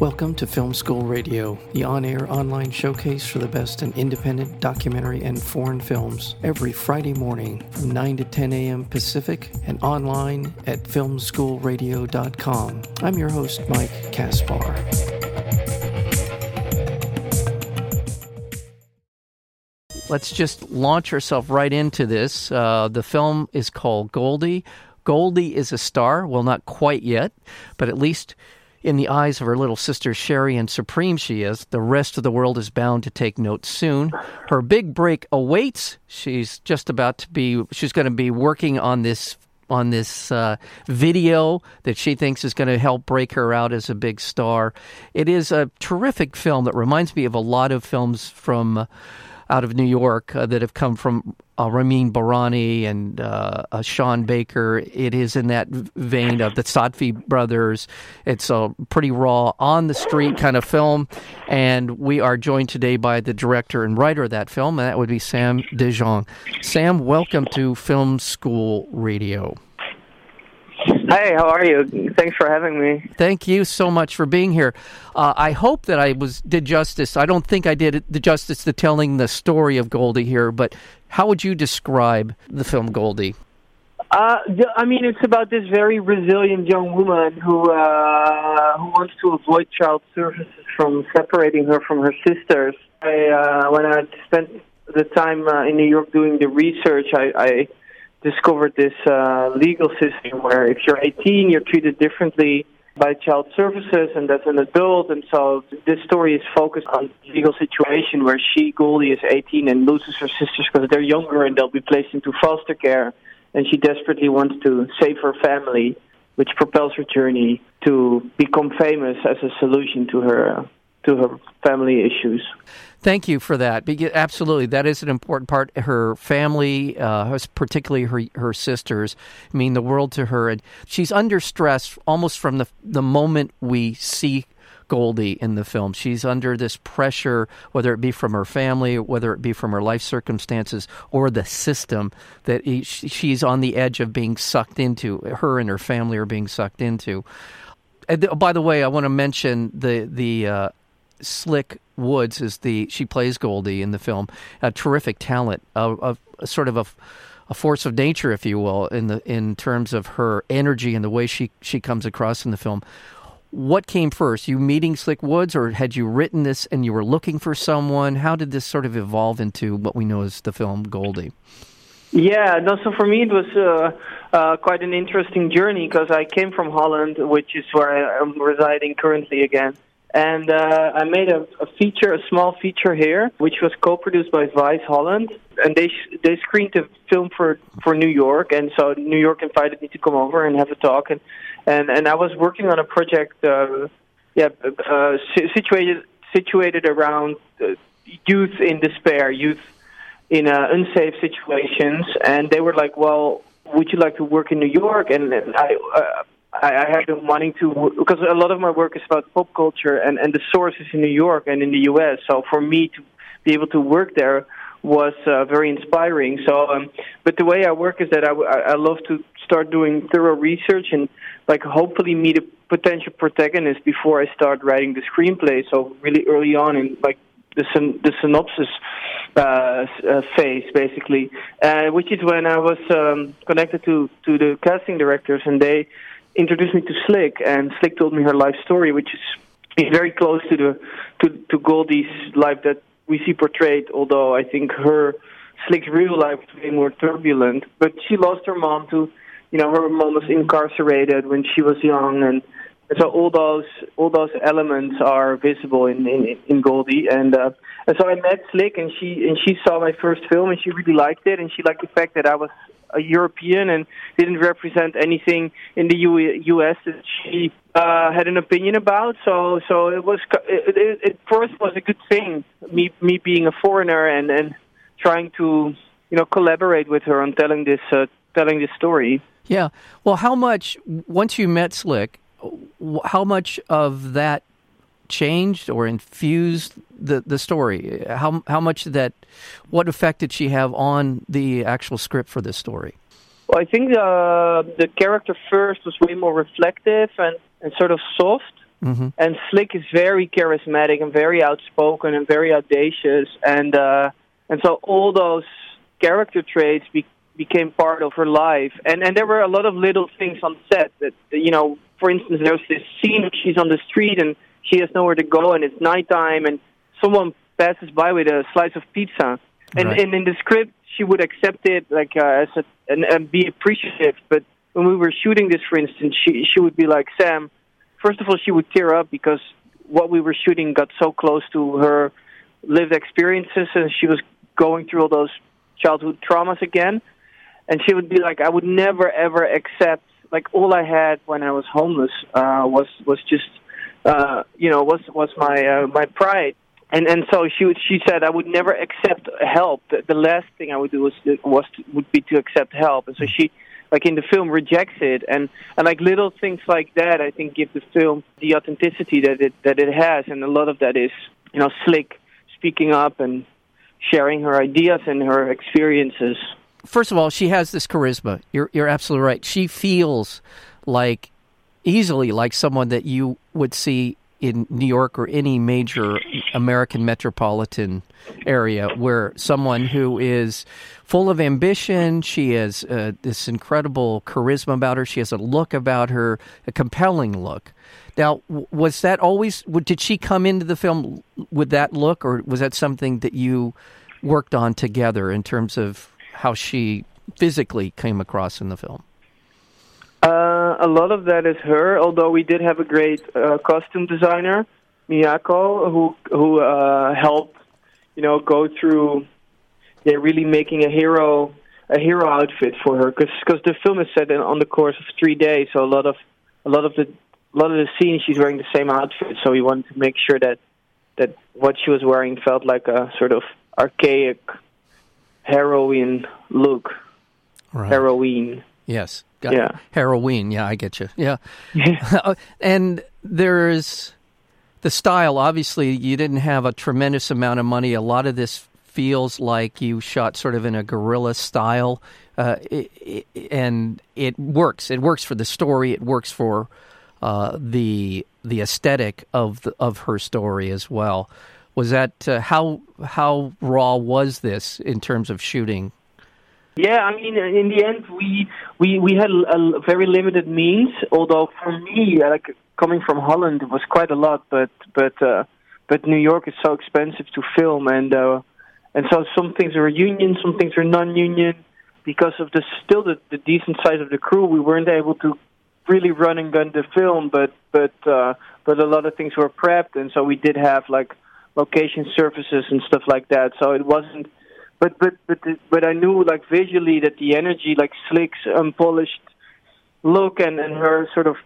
Welcome to Film School Radio, the on air online showcase for the best in independent documentary and foreign films, every Friday morning from 9 to 10 a.m. Pacific and online at filmschoolradio.com. I'm your host, Mike Kaspar. Let's just launch ourselves right into this. Uh, the film is called Goldie. Goldie is a star. Well, not quite yet, but at least in the eyes of her little sister Sherry and supreme she is. The rest of the world is bound to take note soon. Her big break awaits. She's just about to be, she's going to be working on this on this uh, video that she thinks is going to help break her out as a big star. It is a terrific film that reminds me of a lot of films from out of New York uh, that have come from uh, Ramin Bahrani and uh, uh, Sean Baker. It is in that vein of the Safdie brothers. It's a pretty raw, on the street kind of film. And we are joined today by the director and writer of that film, and that would be Sam De Jong. Sam, welcome to Film School Radio. Hi, how are you? Thanks for having me. Thank you so much for being here. Uh, I hope that I was did justice. I don't think I did the justice to telling the story of Goldie here, but how would you describe the film Goldie? Uh, I mean, it's about this very resilient young woman who uh, who wants to avoid child services from separating her from her sisters. I, uh, when I spent the time uh, in New York doing the research, I, I discovered this uh, legal system where if you're 18, you're treated differently by child services and as an adult. And so this story is focused on legal situation where she, Goldie, is 18 and loses her sisters because they're younger and they'll be placed into foster care. And she desperately wants to save her family, which propels her journey to become famous as a solution to her to her family issues. Thank you for that. Absolutely, that is an important part. Her family, uh, particularly her her sisters, mean the world to her, and she's under stress almost from the the moment we see Goldie in the film. She's under this pressure, whether it be from her family, whether it be from her life circumstances, or the system that she's on the edge of being sucked into. Her and her family are being sucked into. And by the way, I want to mention the the uh, Slick Woods is the she plays Goldie in the film. A terrific talent, a, a sort of a, a, force of nature, if you will, in the in terms of her energy and the way she she comes across in the film. What came first, you meeting Slick Woods, or had you written this and you were looking for someone? How did this sort of evolve into what we know as the film Goldie? Yeah, no. So for me, it was uh, uh, quite an interesting journey because I came from Holland, which is where I'm residing currently again and uh, I made a, a feature, a small feature here, which was co-produced by Vice Holland, and they sh- they screened the film for for New York, and so New York invited me to come over and have a talk, and and and I was working on a project, uh, yeah, uh, situated situated around uh, youth in despair, youth in uh, unsafe situations, and they were like, well, would you like to work in New York? And, and I. I, I have been wanting to because a lot of my work is about pop culture and and the sources in New York and in the U.S. So for me to be able to work there was uh, very inspiring. So, um, but the way I work is that I, I love to start doing thorough research and like hopefully meet a potential protagonist before I start writing the screenplay. So really early on in like the syn- the synopsis uh, uh, phase, basically, uh, which is when I was um, connected to to the casting directors, and they introduced me to Slick, and Slick told me her life story, which is very close to the to to Goldie's life that we see portrayed. Although I think her Slick's real life was way more turbulent. But she lost her mom to, you know, her mom was incarcerated when she was young, and, and so all those all those elements are visible in in, in Goldie. And uh, and so I met Slick, and she and she saw my first film, and she really liked it, and she liked the fact that I was a European and didn't represent anything in the U- U.S. that she uh, had an opinion about. So, so it was it, it, it first was a good thing. Me, me being a foreigner and and trying to you know collaborate with her on telling this uh, telling this story. Yeah. Well, how much once you met Slick, how much of that changed or infused the the story? How how much that what effect did she have on the actual script for this story? Well, I think the the character first was way more reflective and, and sort of soft, Mm-hmm. and Slick is very charismatic and very outspoken and very audacious, and uh, and so all those character traits be- became part of her life, and and there were a lot of little things on set that you know, for instance, there's this scene where she's on the street and she has nowhere to go, and it's nighttime, and someone passes by with a slice of pizza, and, Right. and in the script she would accept it like uh, as a and, and be appreciative, but when we were shooting this, for instance, she she would be like Sam first of all, she would tear up because what we were shooting got so close to her lived experiences, and she was going through all those childhood traumas again. And she would be like, "I would never ever accept like all I had when I was homeless uh, was was just uh, you know was was my uh, my pride." And and so she she said I would never accept help. The, the last thing I would do was was to, would be to accept help. And so she like in the film rejects it and and like little things like that i think give the film the authenticity that it that it has and a lot of that is you know slick speaking up and sharing her ideas and her experiences First of all, she has this charisma. You're you're absolutely right. She feels like easily like someone that you would see in New York or any major American metropolitan area where someone who is full of ambition, she has uh, this incredible charisma about her, she has a look about her, a compelling look. Now, was that always did she come into the film with that look or was that something that you worked on together in terms of how she physically came across in the film? A lot of that is her although we did have a great uh, costume designer miyako who who uh, helped you know go through yeah really making a hero a hero outfit for her because the film is set in, on the course of three days so a lot of a lot of the a lot of the scenes she's wearing the same outfit so we wanted to make sure that that what she was wearing felt like a sort of archaic heroine look Right. heroine Yes. Got Yeah. Heroin. Yeah, I get you. Yeah. and there's the style. Obviously, you didn't have a tremendous amount of money. A lot of this feels like you shot sort of in a guerrilla style, uh, i i and it works. It works for the story. It works for uh, the the aesthetic of the, of her story as well. Was that uh, how how raw was this in terms of shooting? Yeah, I mean, in the end, we we we had a, very limited means. Although for me, like coming from Holland, it was quite a lot. But but uh, but New York is so expensive to film, and uh, and so some things are union, some things are non-union. Because of the still the, the decent size of the crew, we weren't able to really run and gun the film. But but uh, but a lot of things were prepped, and so we did have like location services and stuff like that. So it wasn't but but but but I knew like visually that the energy, like Slick's unpolished look and and her sort of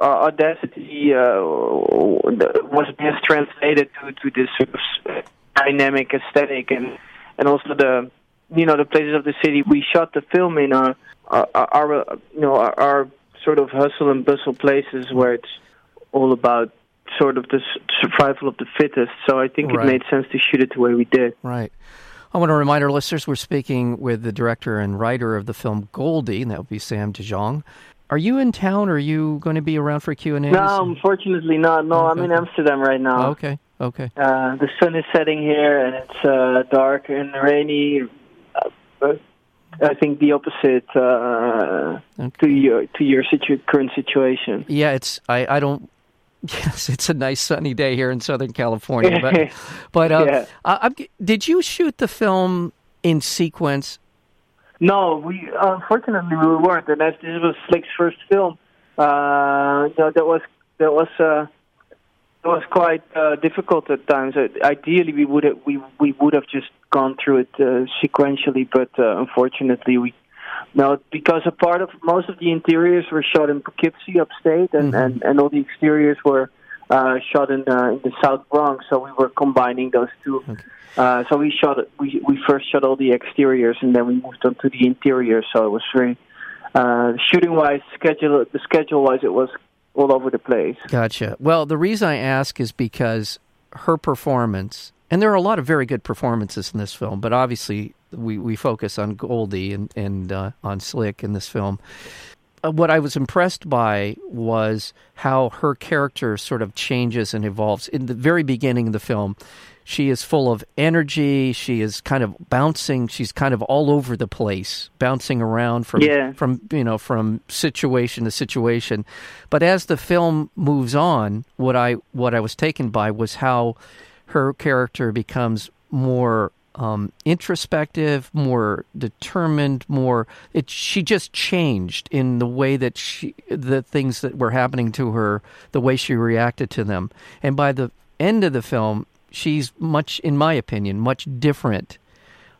uh, audacity uh, was best translated to to this sort of dynamic aesthetic and and also the you know the places of the city we shot the film in are are, are uh, you know are, are sort of hustle and bustle places where it's all about sort of the survival of the fittest. So I think Right. it made sense to shoot it the way we did. Right. I want to remind our listeners we're speaking with the director and writer of the film Goldie, and that would be Sam De Jong. Are you in town? Or are you going to be around for Q and A? No, unfortunately not. No, I'm in Amsterdam right now. Okay. Okay. Uh, the sun is setting here, and it's uh, dark and rainy. Uh, I think the opposite uh, Okay. to your to your situ- current situation. Yeah, it's I. I don't. Yes, it's a nice sunny day here in Southern California, but but uh, Yeah. I'm, did you shoot the film in sequence? No, we unfortunately we weren't, and as this was Slick's first film, uh, you know, that was that was uh, it was quite uh, difficult at times. Uh, ideally, we would have we we would have just gone through it uh, sequentially, but uh, unfortunately, we no because a part of most of the interiors were shot in Poughkeepsie, upstate, and Mhm. and, and all the exteriors were uh, shot in uh, in the South Bronx. So we were combining those two. Okay. Uh, so we shot we we first shot all the exteriors and then we moved on to the interior. So it was very uh, shooting wise, schedule the schedule wise, it was all over the place. Gotcha. Well, the reason I ask is because her performance, and there are a lot of very good performances in this film, but obviously we, we focus on Goldie and, and uh, on Slick in this film. uh, what I was impressed by was how her character sort of changes and evolves. In the very beginning of the film, she is full of energy. She is kind of bouncing. She's kind of all over the place, bouncing around from Yeah. from you know from situation to situation. But as the film moves on, what I what I was taken by was how her character becomes more um, introspective, more determined, more. It she just changed in the way that she the things that were happening to her, the way she reacted to them, and by the end of the film, she's much, in my opinion, much different.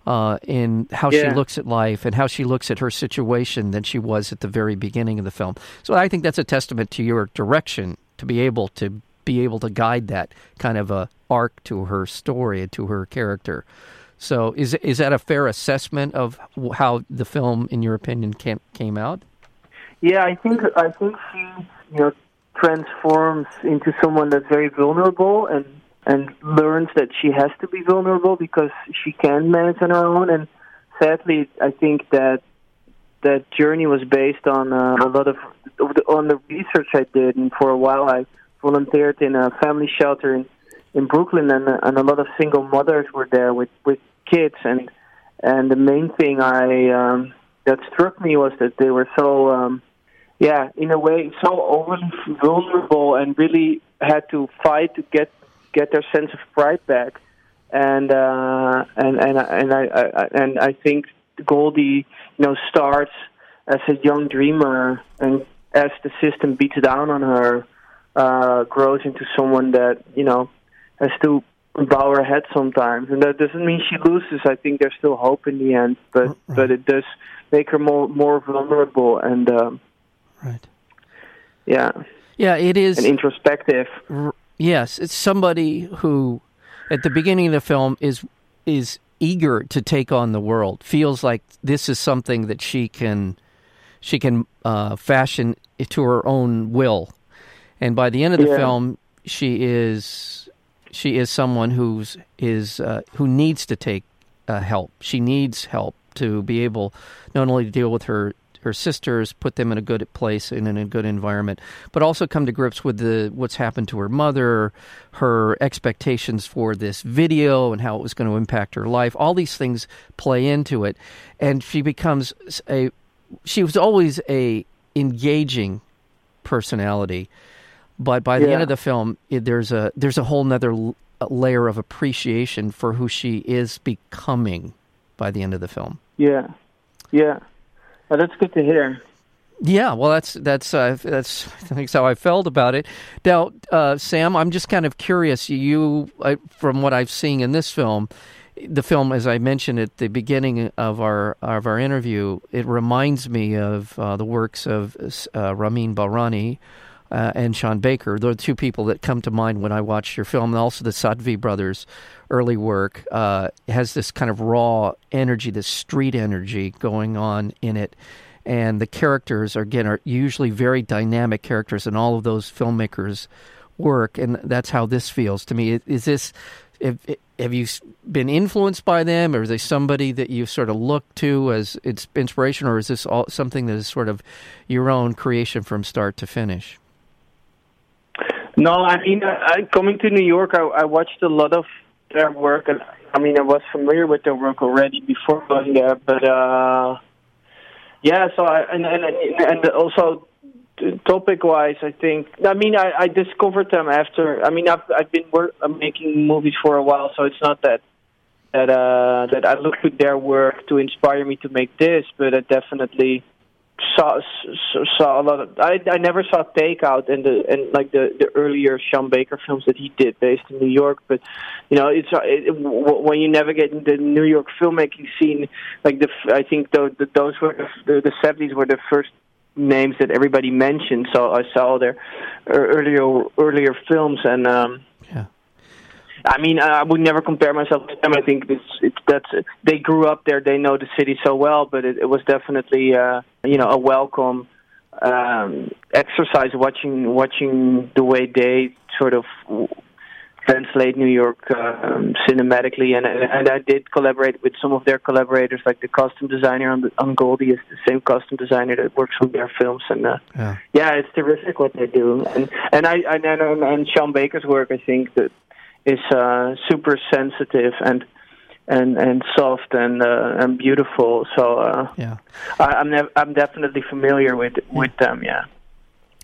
Uh, in how she looks at life and how she looks at her situation than she was at the very beginning of the film. So I think that's a testament to your direction to be able to be able to guide that kind of a arc to her story and to her character. So is is that a fair assessment of how the film, in your opinion, came came out? Yeah, I think I think she you know transforms into someone that's very vulnerable and and learns that she has to be vulnerable because she can manage on her own. And sadly, I think that that journey was based on uh, a lot of on the research I did. And for a while, I volunteered in a family shelter in in Brooklyn, and and a lot of single mothers were there with with kids. And and the main thing I um, that struck me was that they were so. Um, yeah, in a way, so overly vulnerable and really had to fight to get get their sense of pride back. And uh, and and and I, I and I think Goldie, you know, starts as a young dreamer, and as the system beats down on her, uh, grows into someone that you know has to bow her head sometimes. And that doesn't mean she loses. I think there's still hope in the end, but Right. but it does make her more more vulnerable and. Um, Right. yeah, Yeah, it is. and introspective. R- yes, it's somebody who, at the beginning of the film, is is eager to take on the world. Feels like this is something that she can she can uh, fashion to her own will. And by the end of the Yeah. film, she is she is someone who's is uh, who needs to take uh, help. She needs help to be able not only to deal with her her sisters, put them in a good place and in a good environment, but also come to grips with the what's happened to her mother, her expectations for this video and how it was going to impact her life. All these things play into it, and she becomes a. She was always a engaging personality, but by the Yeah. end of the film, it, there's a there's a whole nother l- layer of appreciation for who she is becoming by the end of the film. Yeah, yeah. Well, that's good to hear. Yeah, well, that's that's uh, that's I think how I felt about it. Now, uh, Sam, I'm just kind of curious. You, uh, from what I've seen in this film, the film, as I mentioned at the beginning of our of our interview, it reminds me of uh, the works of uh, Ramin Bahrani uh, and Sean Baker. They're the two people that come to mind when I watch your film, and also the Safdie brothers' early work uh, has this kind of raw energy, this street energy going on in it. And the characters are again are usually very dynamic characters in all of those filmmakers work. And that's how this feels to me. Is this have, have you been influenced by them? Or is they somebody that you sort of look to as its inspiration? Or is this all something that is sort of your own creation from start to finish No, I mean, I, I, coming to New York, I, I watched a lot of their work, and I mean, I was familiar with their work already before going there. But uh, yeah, so I and and and also topic wise, I think. I mean, I, I discovered them after. I mean, I've I've been work, uh, making movies for a while, so it's not that that uh, that I looked at their work to inspire me to make this, but I definitely saw saw, saw a lot of. I I never saw Takeout and the and like the the earlier Sean Baker films that he did based in New York, but you know it's it, when you navigate the New York filmmaking scene, like the I think those those were the the seventies were the first names that everybody mentioned. So I saw their earlier earlier films and. um yeah I mean, I would never compare myself to them. I think it's, it's that's they grew up there, they know the city so well. But it, it was definitely, uh, you know, a welcome um, exercise watching watching the way they sort of translate New York um, cinematically, and and I did collaborate with some of their collaborators, like the costume designer on the, on Goldie is the same costume designer that works on their films, and uh, yeah. yeah, it's terrific what they do, and and I and and, and Sean Baker's work, I think that is uh, super sensitive and and and soft and uh, and beautiful. So uh, yeah, I, am ne- I'm definitely familiar with with them. Yeah,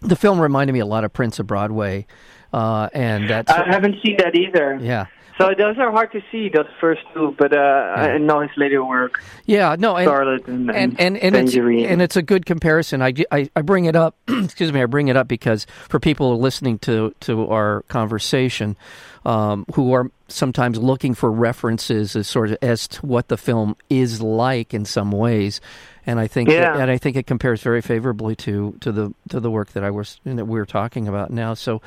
the film reminded me a lot of Prince of Broadway. Uh, and that's I haven't seen that either. Yeah. So those are hard to see, those first two, but uh, yeah. I know his later work. Yeah, no, and, Starlet and, and, and, and, it's, and it's a good comparison. I, I, I bring it up, excuse me, I bring it up because for people listening to, to our conversation um, who are sometimes looking for references as sort of as to what the film is like in some ways, and I think yeah. and I think it compares very favorably to, to the to the work that I was that we are talking about now. So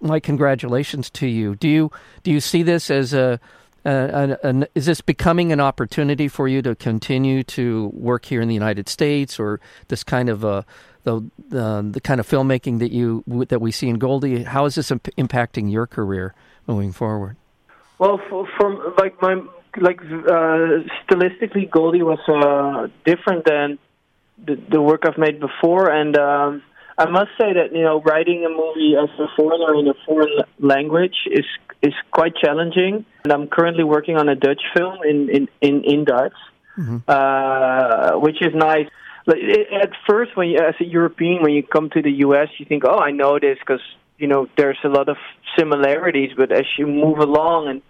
my congratulations to you. Do you do you see this as a, a, a, a, is this becoming an opportunity for you to continue to work here in the United States, or this kind of a the the, the kind of filmmaking that you that we see in Goldie? How is this imp- impacting your career moving forward? Well, from like my like uh, stylistically, Goldie was uh, different than the, the work I've made before, and um, I must say that you know writing a movie as a foreigner in a foreign language is is quite challenging. And I'm currently working on a Dutch film in in in, in Dutch, mm-hmm. uh, which is nice. Like, it, At first, when you, as a European, when you come to the U.S., you think, "Oh, I know this," because you know there's a lot of similarities. But as you move along and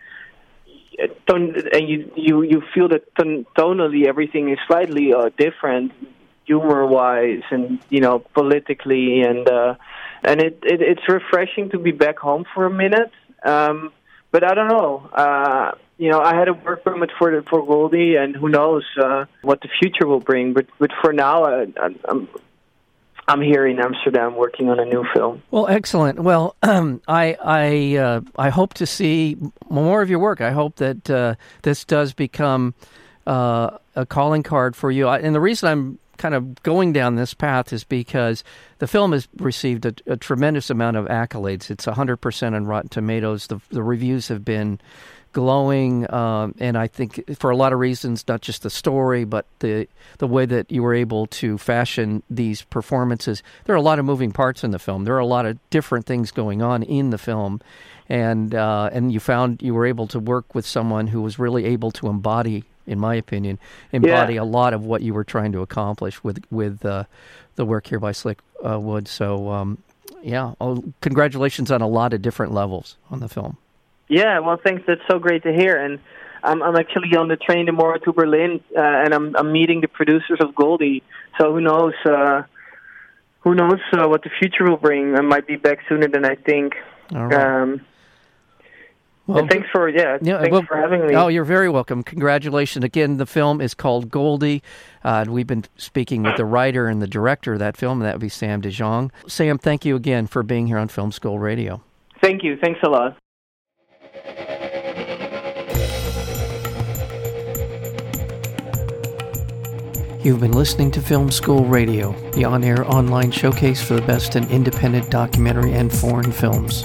and you you you feel that ton- tonally everything is slightly uh, different humor wise and you know politically and uh and it, it it's refreshing to be back home for a minute um but i don't know uh you know i had a work permit for for goldie and who knows uh what the future will bring but but for now I, i'm I'm here in Amsterdam working on a new film. Well, excellent. Well, um, I I uh, I hope to see more of your work. I hope that uh, this does become uh, a calling card for you. And the reason I'm kind of going down this path is because the film has received a, a tremendous amount of accolades. It's 100% on Rotten Tomatoes. The, the reviews have been glowing, um, and I think for a lot of reasons, not just the story, but the the way that you were able to fashion these performances. There are a lot of moving parts in the film. There are a lot of different things going on in the film, and uh, and you found you were able to work with someone who was really able to embody in my opinion, embody yeah. a lot of what you were trying to accomplish with with uh, the work here by Slick uh, Wood. So, um, yeah, oh, congratulations on a lot of different levels on the film. Yeah, well, thanks. That's so great to hear. And I'm, I'm actually on the train tomorrow to Berlin, uh, and I'm, I'm meeting the producers of Goldie. So who knows? Uh, who knows uh, what the future will bring? I might be back sooner than I think. All right. Um, well, thanks for yeah, yeah thanks well, for having me. Oh, you're very welcome. Congratulations again. The film is called Goldie. Uh, we've been speaking with the writer and the director of that film, and that would be Sam De Jong. Sam, thank you again for being here on Film School Radio. Thank you. Thanks a lot. You've been listening to Film School Radio, the on air online showcase for the best in independent documentary and foreign films.